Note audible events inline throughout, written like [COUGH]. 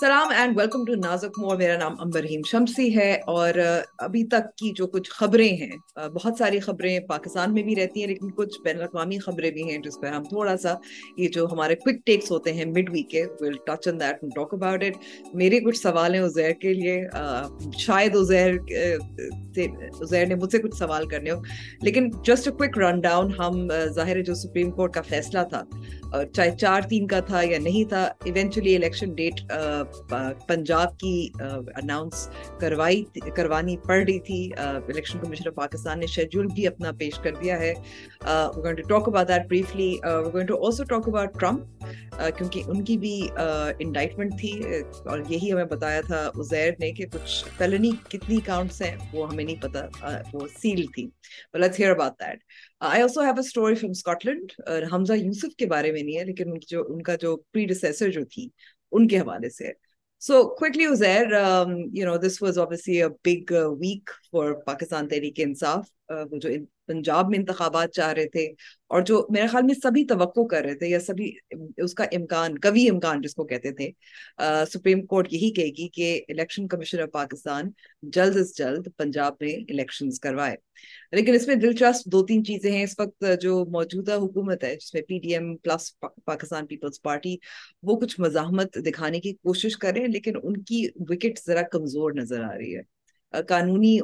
سلام and welcome to Nazuk Mor میرا نام امبرہیم شمسی ہے اور ابھی تک کی جو کچھ خبریں ہیں بہت ساری خبریں پاکستان میں بھی رہتی ہیں، لیکن کچھ بین الاقوامی خبریں بھی ہیں جس پہ ہم تھوڑا سا یہ جو ہمارے کوئک ٹیکس ہوتے ہیں مڈ ویک کے will touch on that talk about it میرے کچھ سوال ہیں ازیر کے لیے شاید ازیر ازیر نے مجھ سے کچھ سوال کرنے ہو لیکن just a quick run down ہم ظاہر جو سپریم کورٹ کا فیصلہ تھا چاہے چار تین کا تھا یا نہیں تھا ایونچولی الیکشن ڈیٹ پنجاب کی اناؤنس کروائی، کروانی پڑ رہی تھی۔ الیکشن کمیشن آف پاکستان نے شیڈول بھی اپنا پیش کر دیا ہے۔ Talk about that briefly to also talk about Trump کیونکہ ان کی بھی انڈائٹمنٹ تھی۔ اور یہی ہمیں بتایا تھا ازیر نے کہ کچھ فیلنی کتنی کاؤنٹس ہیں، وہ ہمیں نہیں پتا وہ سیل تھی۔ Let's hear about that I also have a story from Scotland Humza Yousaf کے بارے میں نہیں ہے، لیکن جو، ان کا جو پری ڈیسیسر جو تھی ان کے حوالے سے۔ So quickly as you know this was obviously a big week for Pakistan Tehreek Insaf وہ جو پنجاب میں انتخابات چاہ رہے تھے اور جو میرے خیال میں سبھی توقع کر رہے تھے یا سبھی اس کا امکان، کبھی امکان جس کو کہتے تھے سپریم کورٹ یہی کہے گی کہ الیکشن کمیشن آف پاکستان جلد از جلد پنجاب میں الیکشن کروائے۔ لیکن اس میں دلچسپ دو تین چیزیں ہیں۔ اس وقت جو موجودہ حکومت ہے، جس میں P D M plus Pakistan Peoples Party, وہ کچھ مزاحمت دکھانے کی کوشش کریں لیکن ان کی وکٹ ذرا کمزور نظر آ رہی ہے۔ قانونی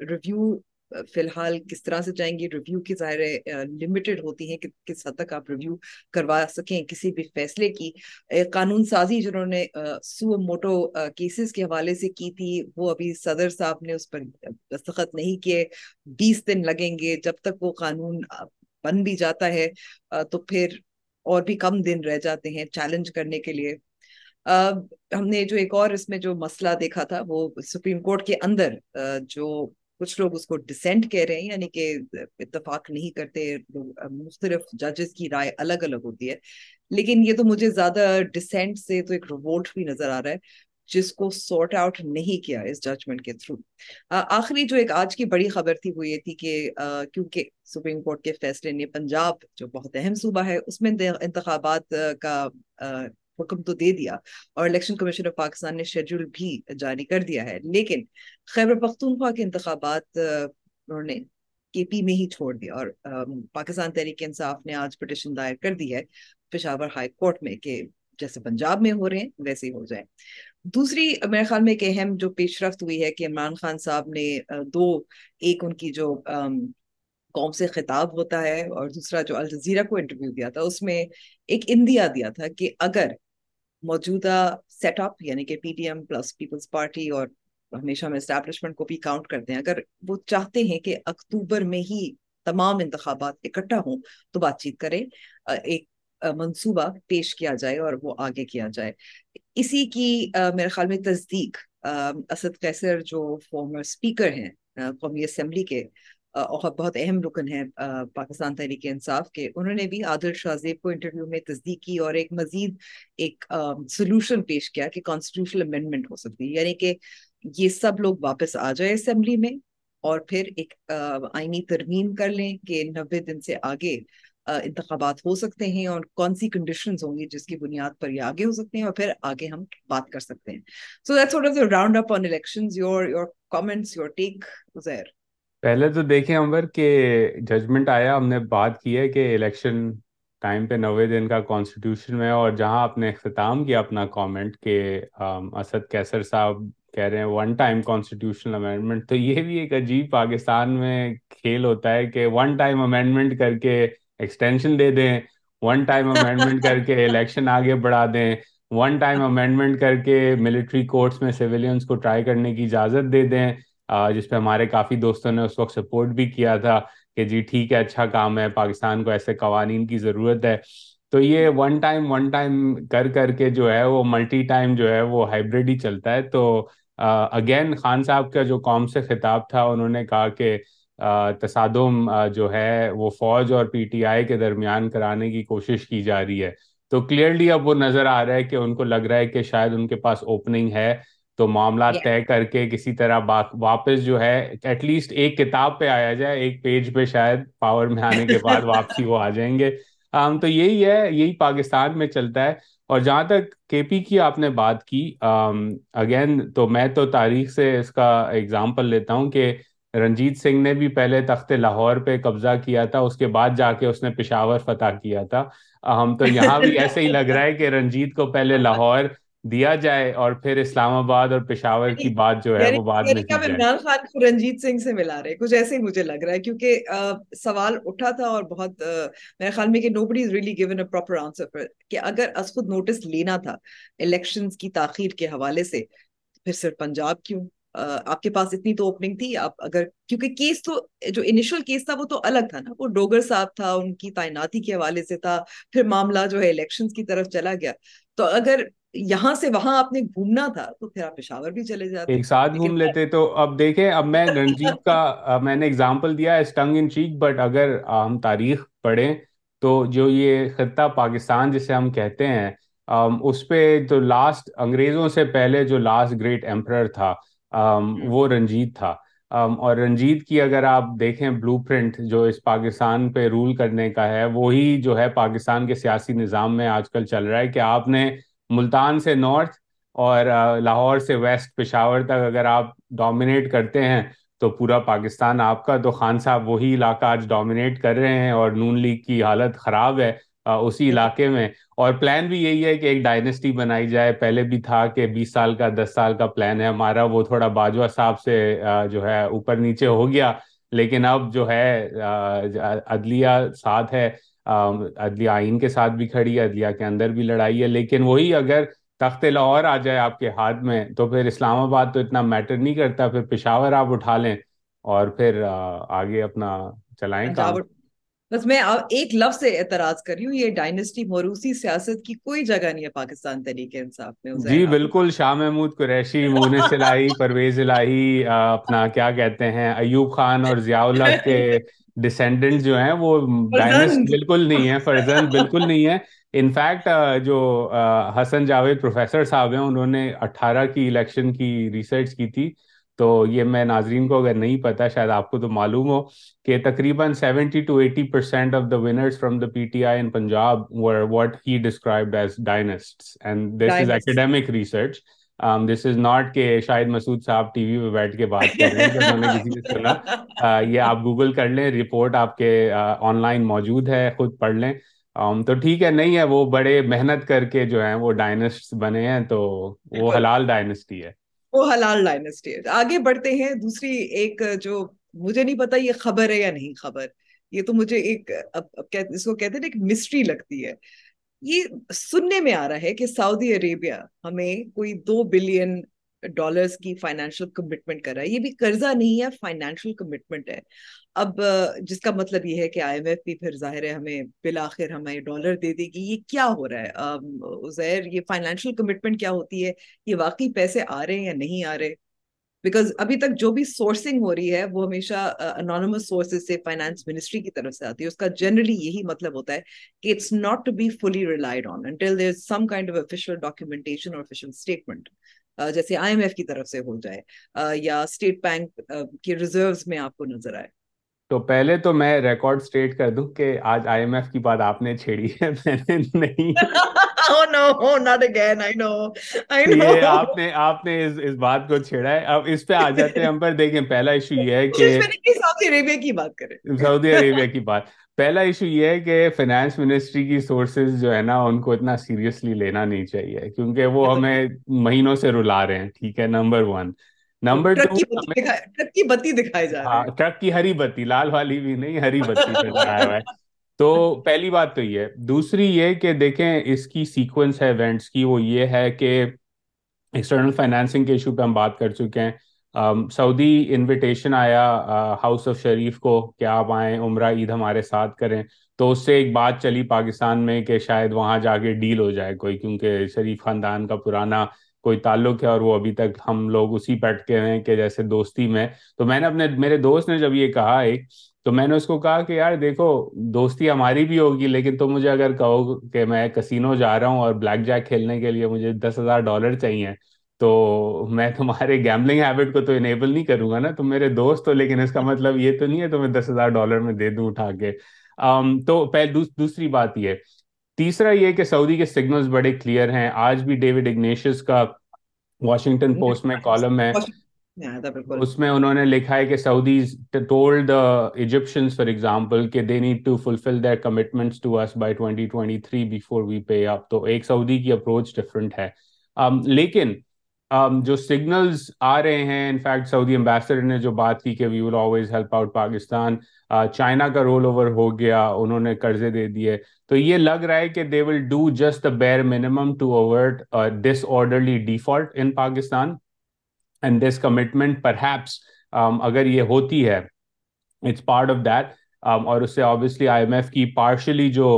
ریویو فی الحال کس طرح سے جائیں گے ریویو کی ظاہر لمیٹڈ ہوتی ہیں کہ کس حد تک آپ ریویو کروا سکیں کسی بھی فیصلے کی۔ قانون سازی جنہوں نے سو موٹو کیسز کے حوالے سے کی تھی، وہ ابھی صدر صاحب نے اس پر دستخط نہیں کیے۔ بیس دن لگیں گے جب تک وہ قانون بن بھی جاتا ہے تو پھر اور بھی کم دن رہ جاتے ہیں چیلنج کرنے کے لیے۔ ہم نے جو ایک اور اس میں جو مسئلہ دیکھا تھا، وہ سپریم کورٹ کے اندر جو کچھ لوگ اس کو ڈسینٹ کہہ رہے ہیں یعنی کہ اتفاق نہیں کرتے، مختلف ججز کی رائے الگ الگ ہوتی ہے۔ لیکن یہ تو مجھے زیادہ ڈسینٹ سے تو ایک رووٹ بھی نظر آ رہا ہے، جس کو سارٹ آؤٹ نہیں کیا اس ججمنٹ کے تھرو آخری جو ایک آج کی بڑی خبر تھی وہ یہ تھی کہ کیونکہ سپریم کورٹ کے فیصلے نے پنجاب، جو بہت اہم صوبہ ہے، اس میں انتخابات کا حکم تو دے دیا اور الیکشن کمیشن آف پاکستان نے شیڈول بھی جاری کر دیا ہے۔ لیکن خیبر پختونخوا کے انتخابات انہوں نے کے پی میں ہی چھوڑ دیا اور پاکستان تحریک انصاف نے آج پٹیشن دائر کر دی ہے پشاور ہائی کورٹ میں کہ جیسے پنجاب میں ہو رہے ہیں، ویسے ہی ہو جائے دوسری، میرے خیال میں ایک اہم جو پیش رفت ہوئی ہے کہ عمران خان صاحب نے دو، ایک ان کی جو قوم سے خطاب ہوتا ہے اور دوسرا جو الجزیرہ کو انٹرویو دیا تھا، اس میں ایک اندیا دیا تھا کہ اگر موجودہ سیٹ اپ یعنی کہ P D M plus Peoples Party اور ہمیشہ میں اسٹیبلشمنٹ کو بھی کاؤنٹ کرتے ہیں۔ اگر وہ چاہتے ہیں کہ اکتوبر میں ہی تمام انتخابات اکٹھا ہوں تو بات چیت کریں۔ ایک منصوبہ پیش کیا جائے اور وہ آگے کیا جائے۔ اسی کی میرے خیال میں تصدیق اسد قیصر جو فارمر اسپیکر ہیں قومی اسمبلی کے بہت اہم رکن ہے پاکستان تحریک انصاف کے۔ انہوں نے بھی عادل شاہ زیب کو انٹرویو میں تصدیق کی اور ایک مزید ایک سولوشن پیش کیا کہ کانسٹیٹیوشنل امینڈمنٹ ہو سکتی ہے۔ یعنی کہ یہ سب لوگ واپس آ جائے اسمبلی میں اور پھر ایک آئینی ترمیم کر لیں کہ نوے دن سے آگے انتخابات ہو سکتے ہیں اور کون سی کنڈیشنز ہوں گی جس کی بنیاد پر یہ آگے ہو سکتے ہیں اور پھر آگے ہم بات کر سکتے ہیں۔ So that's sort of round up on elections your your comments your take زیر پہلے تو دیکھیں امبر کہ ججمنٹ آیا ہم نے بات کی ہے کہ الیکشن ٹائم پہ نوے دن کا کانسٹیٹیوشن میں اور جہاں آپ نے اختتام کیا اپنا کامنٹ کہ اسد کیسر صاحب کہہ رہے ہیں ون ٹائم کانسٹیٹیوشنل امینڈمنٹ تو یہ بھی ایک عجیب پاکستان میں کھیل ہوتا ہے کہ ون ٹائم امینڈمنٹ کر کے ایکسٹینشن دے دیں ون ٹائم امینڈمنٹ کر کے [LAUGHS] الیکشن آگے بڑھا دیں ون ٹائم امینڈمنٹ کر کے ملٹری کورٹس میں سویلینس کو ٹرائی کرنے کی اجازت دے دیں۔ جس پہ ہمارے کافی دوستوں نے اس وقت سپورٹ بھی کیا تھا کہ جی ٹھیک ہے اچھا کام ہے، پاکستان کو ایسے قوانین کی ضرورت ہے۔ تو یہ ون ٹائم ون ٹائم کر کر کے جو ہے وہ ملٹی ٹائم جو ہے وہ ہائیبریڈ ہی چلتا ہے۔ تو اگین خان صاحب کا جو قوم سے خطاب تھا، انہوں نے کہا کہ تصادم جو ہے وہ فوج اور پی ٹی آئی کے درمیان کرانے کی کوشش کی جا رہی ہے۔ تو کلیئرلی اب وہ نظر آ رہا ہے کہ ان کو لگ رہا ہے کہ شاید ان کے پاس اوپننگ ہے۔ تو معاملات طے کر کے کسی طرح واپس جو ہے ایٹ لیسٹ ایک کتاب پہ آیا جائے ایک پیج پہ شاید پاور میں آنے کے بعد واپسی وہ آ جائیں گے۔ تو یہی ہے یہی پاکستان میں چلتا ہے۔ اور جہاں تک کے پی کی آپ نے بات کی اگین تو میں تو تاریخ سے اس کا اگزامپل لیتا ہوں کہ رنجیت سنگھ نے بھی پہلے تخت لاہور پہ قبضہ کیا تھا اس کے بعد جا کے اس نے پشاور فتح کیا تھا۔ ہم تو یہاں بھی ایسے ہی لگ رہا ہے کہ رنجیت کو پہلے لاہور دیا جائے اور پھر اسلام آباد اور پشاور کی بات جو ہے یعنی وہ بعد میں عمران خان کو رنجیت سنگھ سے ملا رہے کچھ ایسے ہی مجھے لگ رہا ہے کیونکہ سوال اٹھا تھا اور بہت میرے خیال میں کہ nobody is really given a proper answer کہ اگر از خود نوٹس لینا تھا الیکشنز کی تاخیر کے حوالے سے پھر صرف پنجاب کیوں؟ آپ کے پاس اتنی تو اوپننگ تھی آپ اگر کیونکہ کیس تو جو انیشل کیس تھا وہ تو الگ تھا نا وہ ڈوگر صاحب تھا ان کی تعیناتی کے حوالے سے تھا پھر معاملہ جو ہے الیکشن کی طرف چلا گیا۔ تو اگر یہاں سے وہاں آپ نے گھومنا تھا تو پھر آپ پشاور بھی چلے جاتے ایک ساتھ گھوم لیتے تو اب دیکھیں اب میں رنجیت کا میں نے اگزامپل دیا اسٹنگ ان چیک بٹ اگر ہم تاریخ پڑھیں تو جو یہ خطہ پاکستان جسے ہم کہتے ہیں اس پہ جو لاسٹ انگریزوں سے پہلے جو لاسٹ گریٹ ایمپرر تھا وہ رنجیت تھا۔ اور رنجیت کی اگر آپ دیکھیں بلو پرنٹ جو اس پاکستان پہ رول کرنے کا ہے وہی جو ہے پاکستان کے سیاسی نظام میں آج کل چل رہا ہے کہ آپ نے ملتان سے نارتھ اور لاہور سے ویسٹ پشاور تک اگر آپ ڈومینیٹ کرتے ہیں تو پورا پاکستان آپ کا، تو خان صاحب وہی علاقہ آج ڈومینیٹ کر رہے ہیں اور نون لیگ کی حالت خراب ہے اسی علاقے میں۔ اور پلان بھی یہی ہے کہ ایک ڈائنسٹی بنائی جائے۔ پہلے بھی تھا کہ بیس سال کا، دس سال کا پلان ہے ہمارا۔ وہ تھوڑا باجوہ صاحب سے جو ہے، اوپر نیچے ہو گیا۔ لیکن اب جو ہے عدلیہ ساتھ ہے۔ عدلیہ آئین کے ساتھ بھی کھڑی ہے عدلیہ کے اندر بھی لڑائی ہے لیکن وہی اگر تخت لاہور آ جائے آپ کے ہاتھ میں تو پھر اسلام آباد تو اتنا میٹر نہیں کرتا پھر پشاور آپ اٹھا لیں اور پھر آگے اپنا چلائیں کام۔ بس میں ایک لفظ سے اعتراض کر رہی ہوں یہ ڈائنسٹی موروسی سیاست کی کوئی جگہ نہیں ہے پاکستان طریقے انصاف میں جی بالکل شاہ محمود قریشی [LAUGHS] مونس الہی پرویز الہی اپنا کیا کہتے ہیں ایوب خان اور ضیاء اللہ کے ڈسینڈنٹ جو ہیں وہ ڈائنسٹ بالکل نہیں ہے فرزند بالکل نہیں ہے انفیکٹ جو حسن جاوید پروفیسر صاحب ہیں انہوں نے اٹھارہ کی الیکشن کی ریسرچ کی تھی۔ تو یہ میں ناظرین کو اگر نہیں پتا شاید آپ کو تو معلوم ہو کہ تقریباً seventy two eighty percent of the winners from the P T I in Punjab were what he described as dynast and this is academic research this is not کہ شاید مسعود صاحب ٹی وی پہ بیٹھ کے بات کر رہے ہیں نے کسی سے سنا یہ آپ گوگل کر لیں رپورٹ آپ کے آن لائن موجود ہے خود پڑھ لیں تو ٹھیک ہے نہیں ہے وہ بڑے محنت کر کے جو ہیں وہ ڈائنسٹ بنے ہیں تو وہ حلال ڈائنسٹی ہے وہ حلال ڈائنسٹی ہے آگے بڑھتے ہیں دوسری ایک جو مجھے نہیں پتا یہ خبر ہے یا نہیں خبر یہ تو مجھے ایک اس کو کہتے ہیں ایک مسٹری لگتی ہے یہ سننے میں آ رہا ہے کہ سعودی عربیہ ہمیں کوئی دو بلین ڈالرز کی فائنینشیل کمٹمنٹ کر رہا ہے۔ یہ بھی قرضہ نہیں ہے فائنینشیل کمٹمنٹ ہے۔ اب، جس کا مطلب یہ ہے کہ آئی ایم ایف بھی پھر ظاہر ہے ہمیں بالآخر ہمیں ڈالر دے دے گی۔ یہ کیا ہو رہا ہے؟ ظاہر یہ فائنینشیل کمٹمنٹ کیا ہوتی ہے؟ یہ واقعی پیسے آ رہے ہیں یا نہیں آ رہے؟ بیکاز ابھی تک جو بھی سورسنگ ہو رہی ہے وہ ہمیشہ انانومس سورسز سے فائنانس منسٹری کی طرف سے آتی ہے۔ اس کا جنرلی یہی مطلب ہوتا ہے کہ it's not to be fully relied on until there some kind of official documentation اور آفیشیل اسٹیٹمنٹ جیسے آئی ایم ایف کی طرف سے ہو جائے یا اسٹیٹ بینک کے ریزروز میں آپ کو نظر آئے۔ تو پہلے تو میں ریکارڈ سٹیٹ کر دوں کہ آج آئی ایم ایف کی بات آپ نے چھیڑی ہے میں نے نہیں۔ [LAUGHS] آپ نے آپ نے اس بات کو چھیڑا ہے۔ اب اس پہ آ جاتے ہیں ہم پر دیکھیں پہلا ایشو یہ ہے کہ سعودی عربیہ کی بات کریں۔ سعودی عربیہ کی بات۔ پہلا ایشو یہ ہے کہ فائنانس منسٹری کی سورسز جو ہے نا ان کو اتنا سیریسلی لینا نہیں چاہیے۔ کیونکہ وہ ہمیں مہینوں سے رلا رہے ہیں ٹھیک ہے؟ Number one number two truck کی بتی دکھائی جا رہی ہے۔ ٹرک کی ہری بتی لال والی بھی نہیں ہری بتی پہ دکھایا ہوا ہے۔ تو پہلی بات تو یہ دوسری یہ کہ دیکھیں، اس کی سیکوینس ہے ایونٹس کی، وہ یہ ہے کہ ایکسٹرنل فائنینسنگ کے ایشو پہ ہم بات کر چکے ہیں۔ سعودی انویٹیشن آیا ہاؤس آف شریف کو کہ آپ آئیں، عمرہ، عید ہمارے ساتھ کریں۔ تو اس سے ایک بات چلی پاکستان میں کہ شاید وہاں جا کے ڈیل ہو جائے کوئی، کیونکہ شریف خاندان کا پرانا کوئی تعلق ہے اور وہ ابھی تک ہم لوگ اسی بیٹھ کے ہیں کہ جیسے دوستی میں۔ تو میں نے اپنے، میرے دوست نے جب یہ کہا ایک تو میں نے اس کو کہا کہ یار دیکھو دوستی ہماری بھی ہوگی لیکن تم مجھے اگر کہو کہ میں کسینو جا رہا ہوں اور بلیک جیک کھیلنے کے لیے مجھے دس ہزار ڈالر چاہیے تو میں تمہارے گیملنگ ہیبٹ کو تو انیبل نہیں کروں گا نا۔ تم میرے دوست ہو لیکن اس کا مطلب یہ تو نہیں ہے تمہیں دس ہزار ڈالر میں دے دوں اٹھا کے۔ تو پہلے دوسری بات یہ۔ تیسرا یہ کہ سعودی کے سگنلز بڑے کلیئر ہیں۔ آج بھی ڈیوڈ اگنیشس کا واشنگٹن پوسٹ میں کالم ہے۔ اس میں انہوں نے لکھا ہے کہ Saudis told Egyptians for example کہ they need to fulfil their commitments to us by 2023 before we pay up تو ایک سعودی کی اپروچ ڈفرنٹ ہے۔ um, لیکن um, جو سگنلز آ رہے ہیں انفیکٹ سعودی امبیسڈر نے جو بات کی کہ we will always help out Pakistan China کا رول اوور ہو گیا، انہوں نے قرضے دے دیے۔ تو یہ لگ رہا ہے کہ they will do just the bare minimum to avert disorderly default in Pakistan and this commitment perhaps اگر یہ ہوتی ہے اٹس پارٹ آف دیٹ اور اس سے آبویسلی آئی ایم ایف کی پارشلی جو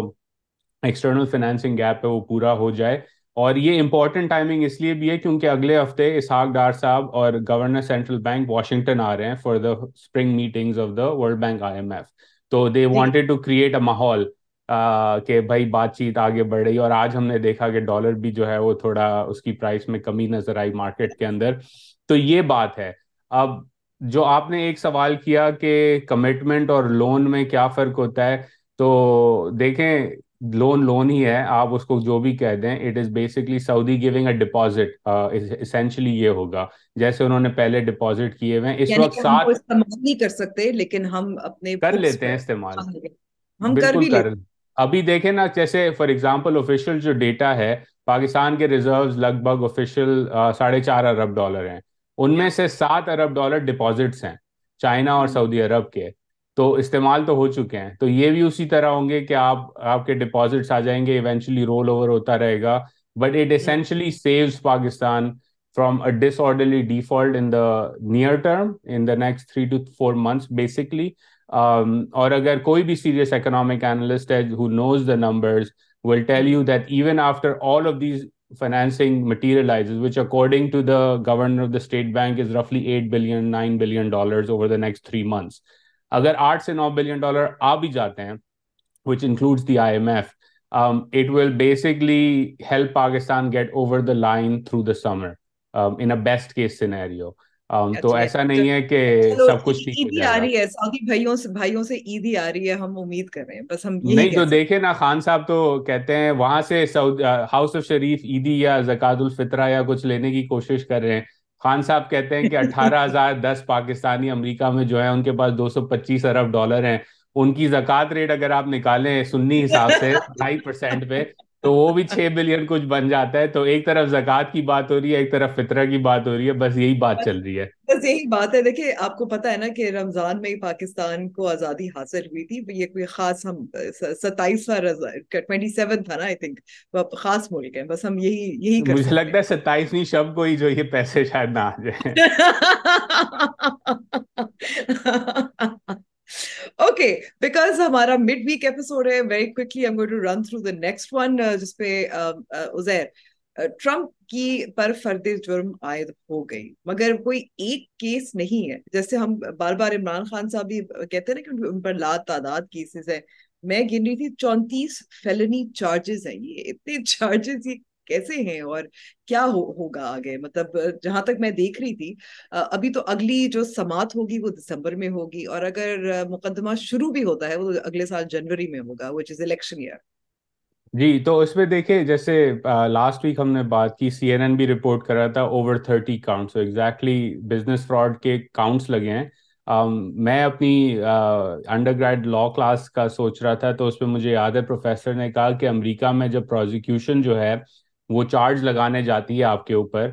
ایکسٹرنل فائنینسنگ گیپ ہے وہ پورا ہو جائے اور یہ امپورٹنٹ ٹائمنگ اس لیے بھی ہے کیونکہ اگلے ہفتے اسحاق ڈار صاحب اور گورنر سینٹرل بینک واشنگٹن آ رہے ہیں for the spring meeting of the world bank I M F تو they wanted to create a ماحول کہ بھائی بات چیت آگے بڑھ رہی اور آج ہم نے دیکھا کہ ڈالر بھی جو ہے وہ تھوڑا اس کی پرائس میں کمی نظر آئی مارکیٹ کے اندر. تو یہ بات ہے۔ اب جو آپ نے ایک سوال کیا کہ کمٹمنٹ اور لون میں کیا فرق ہوتا ہے تو دیکھیں لون لون ہی ہے۔ آپ اس کو جو بھی کہہ دیں it is basically Saudi giving a deposit essentially یہ ہوگا۔ جیسے انہوں نے پہلے ڈپازٹ کیے ہوئے اس یعنی وقت ساتھ استعمال نہیں کر سکتے لیکن ہم اپنے کر لیتے ہیں استعمال۔ ہم کر بھی کر ابھی دیکھیں نا جیسے فار ایگزامپل آفیشیل جو ڈیٹا ہے پاکستان کے ریزروز لگ بھگ آفیشیل ساڑھے چار ارب ڈالر ہیں۔ ان میں سے سات ارب ڈالر ڈپازٹس ہیں چائنا اور سعودی عرب کے۔ تو استعمال تو ہو چکے ہیں۔ تو یہ بھی اسی طرح ہوں گے کہ آپ آپ کے ڈپازٹس آ جائیں گے ایونچولی رول اوور ہوتا رہے گا۔ But it essentially saves Pakistan from a disorderly default in the near term in the next three to four months basically اور اگر کوئی بھی سیریس اکنامک اینالسٹ ہے who knows the numbers will tell you that even after all of these financing materialize which according to the governor of the state bank is رفلی eight billion nine billion dollar over the next three months اگر آٹھ سے نو billion dollar آ بھی جاتے ہیں which includes the I M F it will basically help Pakistan get over the line through the summer in best case scenario تو ایسا نہیں ہے کہ سب کچھ عیدی آ رہی ہے سعودی بھائیوں سے بھائیوں سے عیدی آ رہی ہے ہم امید کر رہے ہیں بس ہم نہیں تو دیکھیں نا خان صاحب تو کہتے ہیں وہاں سے ہاؤس آف شریف عیدی یا زکات الفطرہ یا کچھ لینے کی کوشش کر رہے ہیں۔ خان صاحب کہتے ہیں کہ [LAUGHS] اٹھارہ ہزار دس پاکستانی امریکہ میں جو ہے ان کے پاس دو سو پچیس ارب ڈالر ہیں۔ ان کی زکات ریٹ اگر آپ نکالیں سنی حساب سے [LAUGHS] ڈھائی پرسینٹ پہ تو وہ بھی چھ بلین کچھ بن جاتا ہے تو ایک طرف زکات کی بات ہو رہی ہے ایک طرف فطرہ کی بات ہو رہی ہے بس یہی بات چل رہی ہے۔ بس یہی بات ہے۔ دیکھیں آپ کو پتا ہے نا کہ رمضان میں پاکستان کو آزادی حاصل ہوئی تھی۔ یہ کوئی خاص ہم ستائیسواں ٹوینٹی سیون تھا نا آئی تھنک خاص ملک ہے۔ بس ہم یہی یہی مجھے لگتا ہے ستائیسویں شب کو ہی جو یہ پیسے شاید نہ آ جائیں۔ [LAUGHS] اوکے بیکاز ہمارا مڈ ویک ایپیسوڈ ہے very quickly I'm going to run through the next one جس پہ ازیر ٹرمپ کی پر فرد جرم عائد ہو گئی مگر کوئی ایک کیس نہیں ہے جیسے ہم بار بار عمران خان صاحب بھی کہتے ہیں نا کہ ان پر لات تعداد کیسز ہے میں گن رہی تھی چونتیس فیلنی چارجز ہیں یہ اتنے چارجز یہ کیسے ہیں اور کیا ہوگا آگے؟ مطلب جہاں تک میں دیکھ رہی تھی ابھی تو اگلی جو سماعت ہوگی وہ دسمبر میں ہوگی اور اگر مقدمہ شروع بھی ہوتا ہے وہ اگلے سال جنوری میں ہوگا وچ از الیکشن ایئر جی تو اس میں دیکھیں جیسے لاسٹ ویک ہم نے بات کی سی این این بھی رپورٹ کر رہا تھا over thirty counts exactly business fraud کے کاؤنٹس لگے ہیں۔ میں اپنی انڈر گریڈ لا کلاس کا سوچ رہا تھا، تو اس میں مجھے یاد ہے پروفیسر نے کہا کہ امریکہ میں جب پروزیکیوشن جو ہے وہ چارج لگانے جاتی ہے آپ کے اوپر۔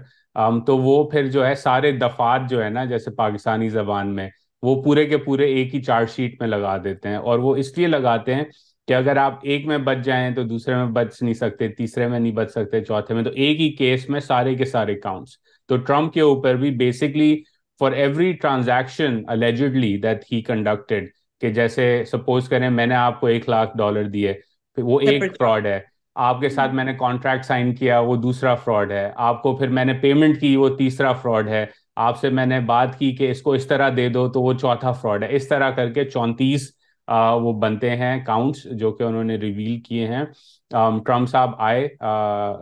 تو وہ پھر جو ہے سارے دفات جو ہے نا جیسے پاکستانی زبان میں وہ پورے کے پورے ایک ہی چارج شیٹ میں لگا دیتے ہیں اور وہ اس لیے لگاتے ہیں کہ اگر آپ ایک میں بچ جائیں تو دوسرے میں بچ نہیں سکتے تیسرے میں نہیں بچ سکتے چوتھے میں تو ایک ہی کیس میں سارے کے سارے کاؤنٹس تو ٹرمپ کے اوپر بھی basically for every transaction allegedly that he conducted کہ جیسے سپوز کریں میں نے آپ کو ایک لاکھ ڈالر دیے وہ ایک فراڈ ہے۔ آپ کے ساتھ میں نے کانٹریکٹ سائن کیا وہ دوسرا فراڈ ہے۔ آپ کو پھر میں نے پیمنٹ کی وہ تیسرا فراڈ ہے۔ آپ سے میں نے بات کی کہ اس کو اس طرح دے دو تو وہ چوتھا فراڈ ہے۔ اس طرح کر کے چونتیس وہ بنتے ہیں کاؤنٹس جو کہ انہوں نے ریویل کیے ہیں۔ ٹرمپ صاحب آئے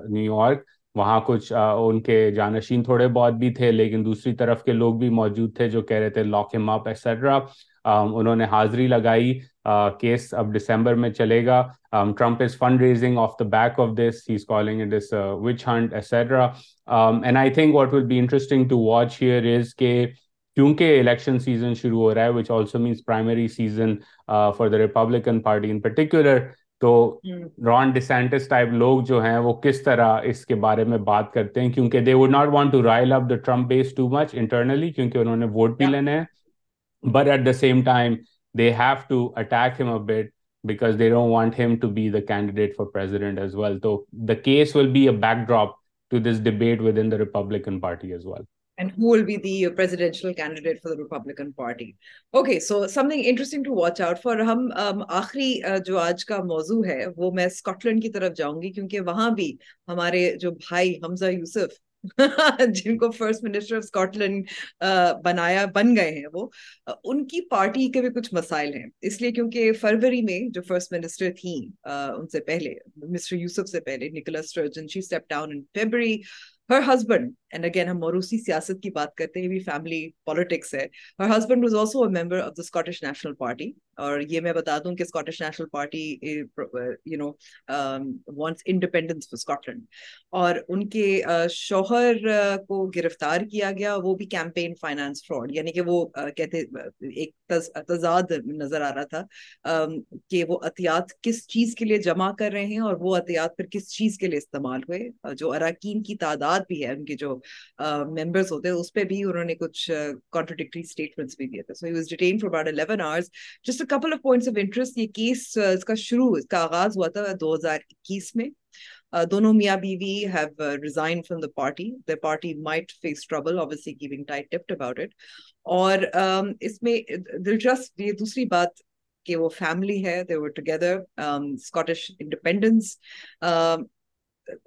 نیو یارک وہاں کچھ ان کے جانشین تھوڑے بہت بھی تھے لیکن دوسری طرف کے لوگ بھی موجود تھے جو کہہ رہے تھے لاک اپ ایٹسٹرا انہوں نے حاضری لگائی کیس اب دسمبر میں چلے گا۔ Trump is fundraising off the back of this he is calling it witch hunt et cetera and I think what will be interesting to watch here is کہ کیونکہ الیکشن سیزن شروع ہو رہا ہے which also means primary season for the republican party in particular تو Ron ڈسینٹس type لوگ جو ہیں وہ کس طرح اس کے بارے میں بات کرتے ہیں؟ کیونکہ they would not want to rile up the Trump base too much internally کیونکہ انہوں نے ووٹ بھی لینے ہیں۔ But at the same time they have to attack him a but because they don't want him to be the candidate for president as well. So the case will be a backdrop to this debate within the Republican Party as well. and who will be the presidential candidate for the Republican Party. Okay, so something interesting to watch out for. ہم آخری جو آج کا موضوع ہے وہ میں Scott land کی طرف جاؤں گی کیونکہ وہاں بھی ہمارے جو بھائی حمزہ یوسف [LAUGHS] جن کو first minister of Scotland بنایا، بن گئے ہیں وہ ان کی پارٹی کے بھی کچھ مسائل ہیں۔ اس لیے کیونکہ فروری میں جو فرسٹ منسٹر تھیں ان سے پہلے مسٹر یوسف سے پہلے Nicola Sturgeon she step down in February her husband and again ہم موروسی سیاست کی بات کرتے ہیں، بھی فیملی پالیٹکس ہے۔ Her husband was also a member of the Scottish national party اور یہ میں بتا دوں کہ Scottish national party you know wants independence for Scotland اور ان کے شوہر کو گرفتار کیا گیا، وہ بھی کیمپین فائنانس فراڈ یعنی کہ وہ کہتے ایک تضاد نظر آ رہا تھا کہ وہ احتیاط کس چیز کے لیے جمع کر رہے ہیں اور وہ احتیاط پھر کس چیز کے لیے استعمال ہوئے جو اراکین کی تعداد بھی ہے، ان کے جو ممبرس ہوتے ہیں، اس پہ بھی انہوں نے کچھ کانٹروڈکٹری اسٹیٹمنٹس بھی دیے تھے. So he was detained for about 11 hours just a couple of points of interest یہ کیس uh, اس کا شروع، اس کا آغاز ہوا تھا 2021 میں. Uh, دونوں میاں بیوی have resign from the party the party might face trouble obviously giving tight tipped about it. اور um, اس میں دلچسپ یہ دوسری بات کہ وہ فیملی ہے، they were together um, Scottish independence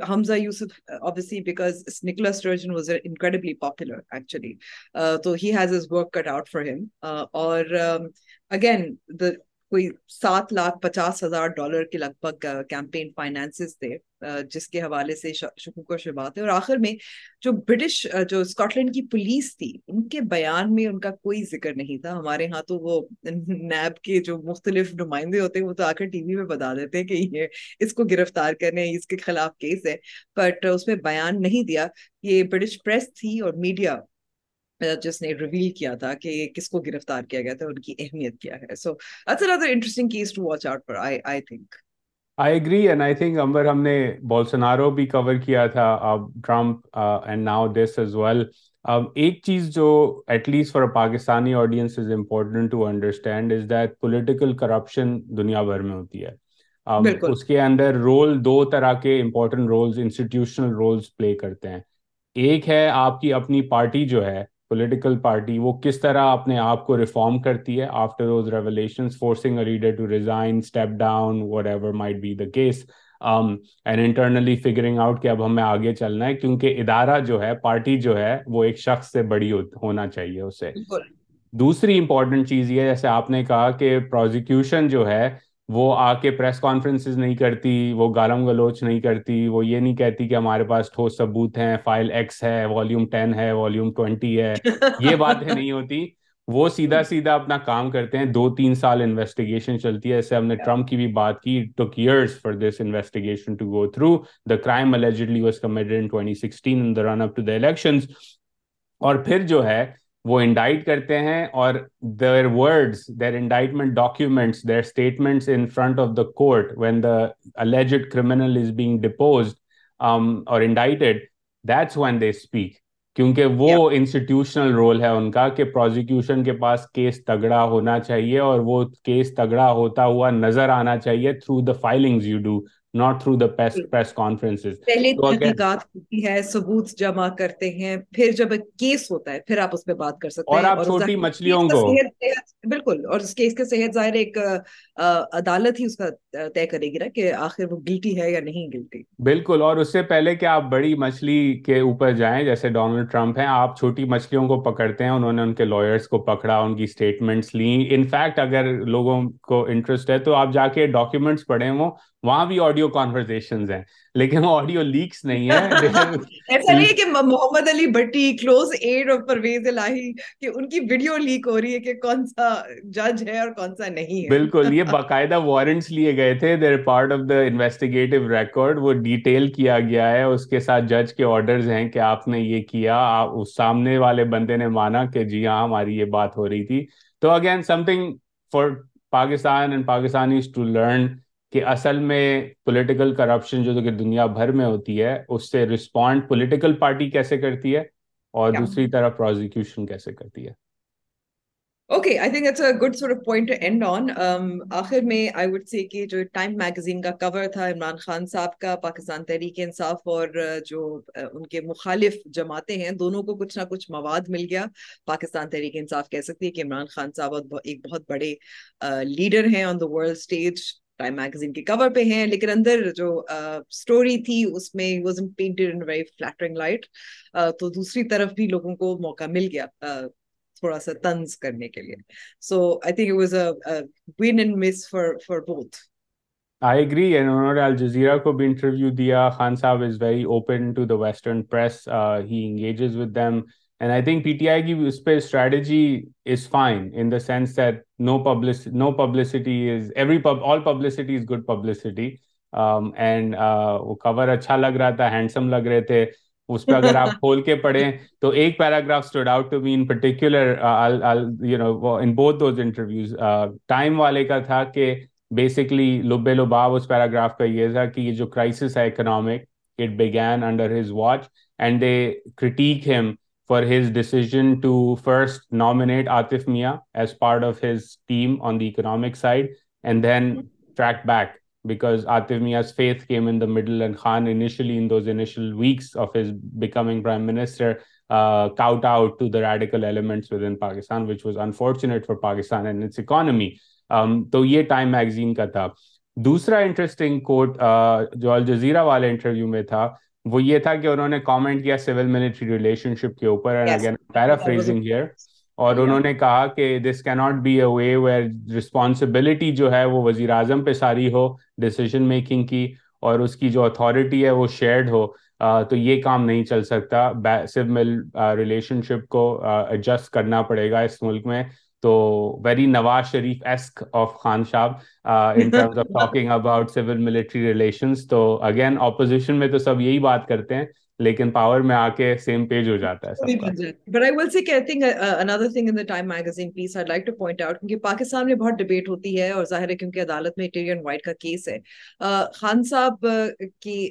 Hamza Yusuf, obviously, because Nicola Sturgeon was incredibly popular, actually. Uh, so he has his work cut out for him. Uh, or um, again, the کوئی سات لاکھ پچاس ہزار dollar کے لگ بھگ campaign finances تھے جس کے حوالے سے شکوک و شبات ہے اور آخر میں جو برٹش جو اسکاٹ لینڈ کی پولیس تھی، ان کے بیان میں ان کا کوئی ذکر نہیں تھا۔ ہمارے ہاں تو وہ نیب کے جو مختلف نمائندے ہوتے ہیں، وہ تو آ کر ٹی وی میں بتا دیتے ہیں کہ یہ اس کو گرفتار کرنے، اس کے خلاف کیس ہے۔ بٹ اس میں بیان نہیں دیا۔ یہ برٹش پریس تھی اور میڈیا جس نے ریویل کیا تھا کہ کس کو گرفتار کیا گیا تھا ان کی اہمیت کیا ہے۔ So interesting case to watch out per I I think I agree and I think Amber ہم نے بولسنارو بھی کور کیا تھا اب Trump and now this as well اب ایک چیز جو at least for Pakistani audience is important to understand is that political corruption دنیا بھر میں ہوتی ہے۔ اس کے اندر رول دو طرح کے important roles institutional roles play کرتے ہیں۔ ایک ہے آپ کی اپنی پارٹی جو ہے پولیٹیکل پارٹی وہ کس طرح اپنے آپ کو ریفارم کرتی ہے after those revelation forcing reader to resign step down whatever might be the case and internally figuring out کہ اب ہمیں آگے چلنا ہے کیونکہ ادارہ جو ہے پارٹی جو ہے وہ ایک شخص سے بڑی ہونا چاہیے اسے۔ دوسری امپورٹنٹ چیز یہ جیسے آپ نے کہا کہ پروزیکیوشن جو ہے وہ آ کے پریس کانفرنس نہیں کرتی وہ گالم گلوچ نہیں کرتی وہ یہ نہیں کہتی کہ ہمارے پاس ٹھوس ثبوت ہیں فائل ایکس ہے والیوم ٹین ہے والیوم ٹوینٹی ہے۔ یہ باتیں نہیں ہوتی۔ وہ سیدھا سیدھا اپنا کام کرتے ہیں۔ دو تین سال انویسٹیگیشن چلتی ہے۔ ایسے ہم نے ٹرمپ کی بھی بات کی۔ Took years for this investigation to go through the crime allegedly was committed in 2016 in the run up to the elections اور پھر جو ہے وہ انڈائٹ کرتے ہیں اور their words their indictment documents their statements in front of the court when the alleged criminal is being deposed اور indicted that's when they speak کیونکہ وہ انسٹیٹیوشنل رول ہے ان کا کہ پروزیکیوشن کے پاس کیس تگڑا ہونا چاہیے اور وہ کیس تگڑا ہوتا ہوا نظر آنا چاہیے through the filings you do not through the press conference پہلے تحقیقات ہوتی ہے ثبوت جمع کرتے ہیں پھر جب کیس ہوتا ہے پھر آپ اس پہ بات کر سکتے ہیں اور آپ چھوٹی مچھلیوں کو بالکل اور اس کیس کے صحت ظاہر ایک عدالت ہی اس کا طے کرے گی نا کہ آخر وہ گلٹی ہے یا نہیں گلٹی بالکل اور اس سے پہلے کہ آپ بڑی مچھلی کے اوپر جائیں جیسے ڈونلڈ ٹرمپ ہیں آپ چھوٹی مچھلیوں کو پکڑتے ہیں انہوں نے ان کے لائرس کو پکڑا ان کی اسٹیٹمنٹس لیں۔ انفیکٹ اگر لوگوں کو انٹرسٹ ہے تو آپ جا کے ڈاکیومنٹس پڑھیں وہ وہاں بھی آڈیو کانورزیشنز ہیں لیکن آڈیو لیکس نہیں ہے [LAUGHS] ایسا نہیں ہے کہ Muhammad Ali Bhatti close aide of Pervaiz Elahi کہ ان کی ویڈیو لیک ہو رہی ہے کہ کون سا جج ہے اور کون سا نہیں ہے۔ بالکل یہ باقاعدہ وارنٹس لیے گئے تھے۔ Their part of the investigative record وہ ڈیٹیل کیا گیا ہے۔ اس کے ساتھ جج کے آرڈرز ہیں کہ آپ نے یہ کیا۔ اس سامنے والے بندے نے مانا کہ جی ہاں ہماری یہ بات ہو رہی تھی۔ تو again something for Pakistan and Pakistanis to learn کہ اصل میں پولیٹیکل کرپشن جو کہ دنیا بھر میں ہوتی ہے اس سے رسپونڈ پولیٹیکل پارٹی کیسے کرتی ہے اور دوسری طرف پروزیکیوشن کیسے کرتی ہے؟ Okay I think it's a good sort of point and on آخر میں آئی وڈ سے کہ جو ٹائم میگزین کا کور تھا عمران خان صاحب کا پاکستان تحریک انصاف اور جو ان کے مخالف جماعتیں ہیں دونوں کو کچھ نہ کچھ مواد مل گیا۔ پاکستان تحریک انصاف کہہ سکتی ہے کہ عمران خان صاحب ایک بہت بڑے لیڈر ہیں on the world stage time magazine کے کور پہ ہیں، لیکن اندر جو اسٹوری تھی، اس میں was painted in very flattering light تو دوسری طرف بھی لوگوں کو موقع مل گیا تھوڑا سا تنز کرنے کے لیے۔ So I think it was a win and miss for for both I agree and انہوں نے الجزیرہ کو بھی انٹرویو دیا۔ خان صاحب is very open to the western press he engages with them and I think P T I کی اس پہ strategy is fine in the sense that no public no publicity is every all publicity is good publicity and وہ cover اچھا لگ رہا تھا handsome لگ رہے تھے اس پہ اگر آپ کھول کے پڑھیں تو ایک paragraph stood out to me in particular you know in both those interviews time والے کا تھا کہ بیسکلی لبے لباب اس پیراگراف کا یہ تھا کہ یہ جو کرائسس ہے economic it began under his watch and they critique him for his decision to first nominate Atif Mian as part of his team on the economic side and then track back because Atif میاز faith came in middle and Khan initially in those initial weeks of his becoming prime minister caved out to the radical elements within Pakistan which was unfortunate for Pakistan and it's economy تو یہ time magazine کا تھا۔ دوسرا interesting کوٹ جو Al Jazeera والے interview میں تھا وہ یہ تھا کہ انہوں نے کامنٹ کیا سول ملٹری ریلیشن شپ کے اوپر اور انہوں نے کہا کہ دس کی not be a way where responsibility جو ہے وہ وزیر اعظم پہ ساری ہو ڈسیزن میکنگ کی اور اس کی جو اتھارٹی ہے وہ شیئرڈ ہو تو یہ کام نہیں چل سکتا. سول ریلیشن شپ کو ایڈجسٹ کرنا پڑے گا اس ملک میں. تو very Nawaz Sharif ask of Khan صاحب in terms of talking about civil military relations تو اگین اپوزیشن میں تو سب یہی بات کرتے ہیں لیکن پاور میں آ کے سیم پیج ہو جاتا ہے بٹ آئی ول سی کہ think another thing in the time magazine piece I like to point out کیونکہ پاکستان میں بہت ڈیبیٹ ہوتی ہے اور ظاہر ہے کیونکہ عدالت میں ٹیرین وائٹ کا کیس ہے۔ خان صاحب کی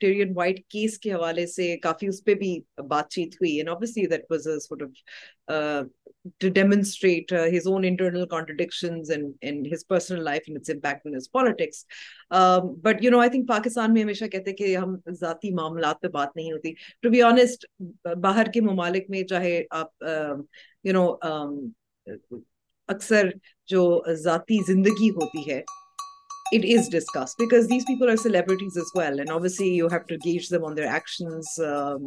ٹیرین وائٹ کیس کے حوالے سے کافی اس پہ بھی بات چیت ہوئی۔ And obviously that was a sort of uh, to demonstrate uh, his own internal contradictions and in his personal life and its impact on his politics. Um, but, you know, I think Pakistan میں ہمیشہ کہتے ہیں کہ ہم ذاتی معاملات پہ بات نہیں ہوتی ٹو بی آنےسٹ باہر کے ممالک میں چاہے آپ یو نو اکثر جو ذاتی زندگی ہوتی ہے it is discussed because these people are celebrities as well and obviously you have to gauge them on their actions um,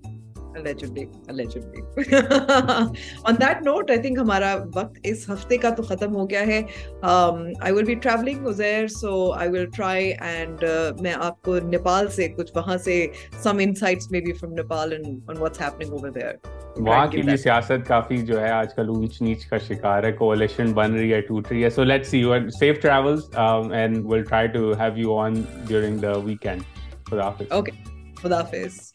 ہم بات کر رہے ہیں ہمارا وقت اس ہفتے کا تو ختم ہو گیا ہے۔ میں آپ کو نیپال سے کچھ وہاں سے وہاں کی بھی سیاست کافی جو ہے آج کل اونچ نیچ کا شکار ہے۔ کولیشن بن رہی ہے ٹوٹ رہی ہے۔ So let see your safe travels and will try to have you on during the weekend خدا حافظ اوکے خدا حافظ